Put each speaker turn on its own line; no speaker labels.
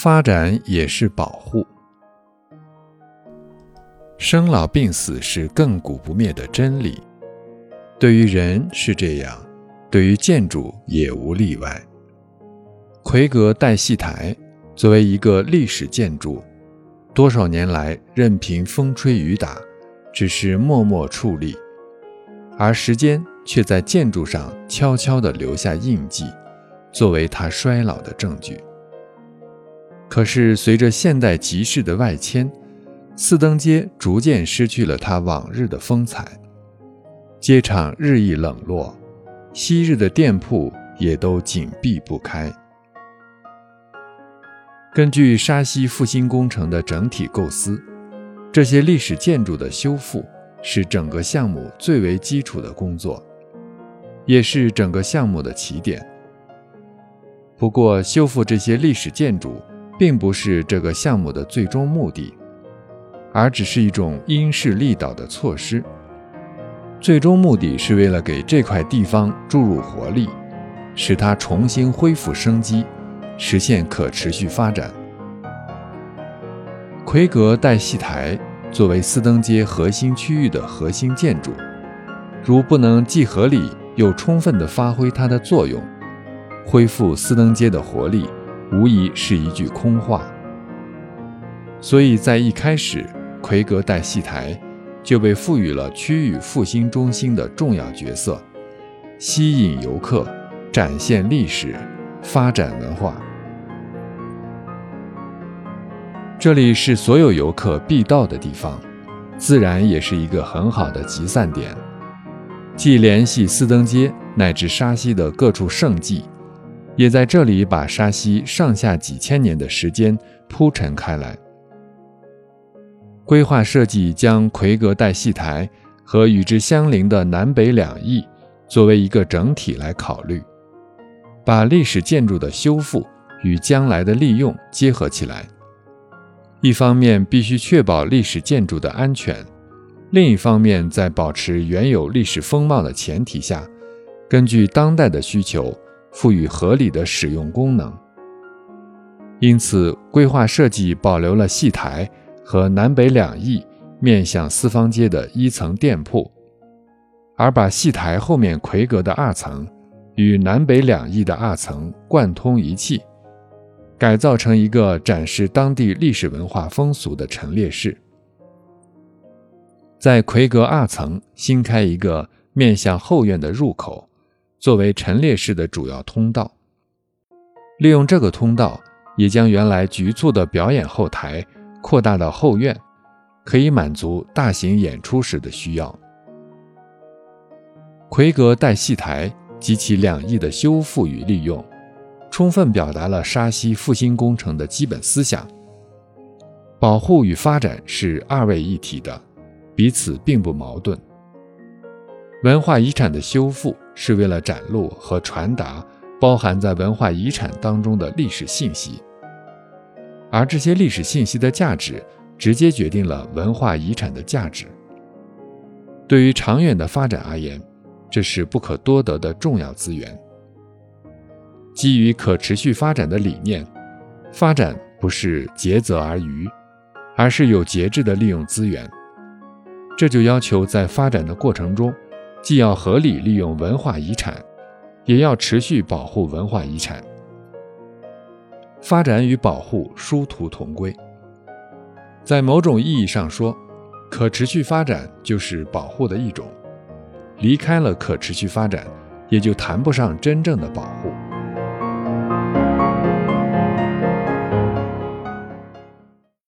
发展也是保护。生老病死是亘古不灭的真理，对于人是这样，对于建筑也无例外。奎格带戏台作为一个历史建筑，多少年来任凭风吹雨打，只是默默矗立，而时间却在建筑上悄悄地留下印记，作为它衰老的证据。可是，随着现代集市的外迁，四登街逐渐失去了它往日的风采，街场日益冷落，昔日的店铺也都紧闭不开。根据沙溪复兴工程的整体构思，这些历史建筑的修复是整个项目最为基础的工作，也是整个项目的起点。不过，修复这些历史建筑。并不是这个项目的最终目的，而只是一种因势利导的措施。最终目的是为了给这块地方注入活力，使它重新恢复生机，实现可持续发展。奎格代戏台作为四登街核心区域的核心建筑，如不能既合理又充分地发挥它的作用，恢复四登街的活力。无疑是一句空话，所以在一开始，奎格代戏台就被赋予了区域复兴中心的重要角色，吸引游客，展现历史，发展文化。这里是所有游客必到的地方，自然也是一个很好的集散点，既联系四登街乃至沙溪的各处胜迹。也在这里把沙溪上下几千年的时间铺陈开来。规划设计将奎格带戏台和与之相邻的南北两翼作为一个整体来考虑，把历史建筑的修复与将来的利用结合起来。一方面必须确保历史建筑的安全，另一方面在保持原有历史风貌的前提下，根据当代的需求。赋予合理的使用功能，因此规划设计保留了戏台和南北两翼面向四方街的一层店铺，而把戏台后面魁阁的二层与南北两翼的二层贯通一气，改造成一个展示当地历史文化风俗的陈列室。在魁阁二层新开一个面向后院的入口。作为陈列室的主要通道，利用这个通道，也将原来局促的表演后台扩大到后院，可以满足大型演出时的需要。奎格带戏台及其两翼的修复与利用，充分表达了沙溪复兴工程的基本思想：保护与发展是二位一体的，彼此并不矛盾。文化遗产的修复是为了展露和传达包含在文化遗产当中的历史信息，而这些历史信息的价值直接决定了文化遗产的价值。对于长远的发展而言，这是不可多得的重要资源。基于可持续发展的理念，发展不是竭泽而渔，而是有节制的利用资源。这就要求在发展的过程中。既要合理利用文化遗产，也要持续保护文化遗产。发展与保护殊途同归。在某种意义上说，可持续发展就是保护的一种。离开了可持续发展，也就谈不上真正的保护。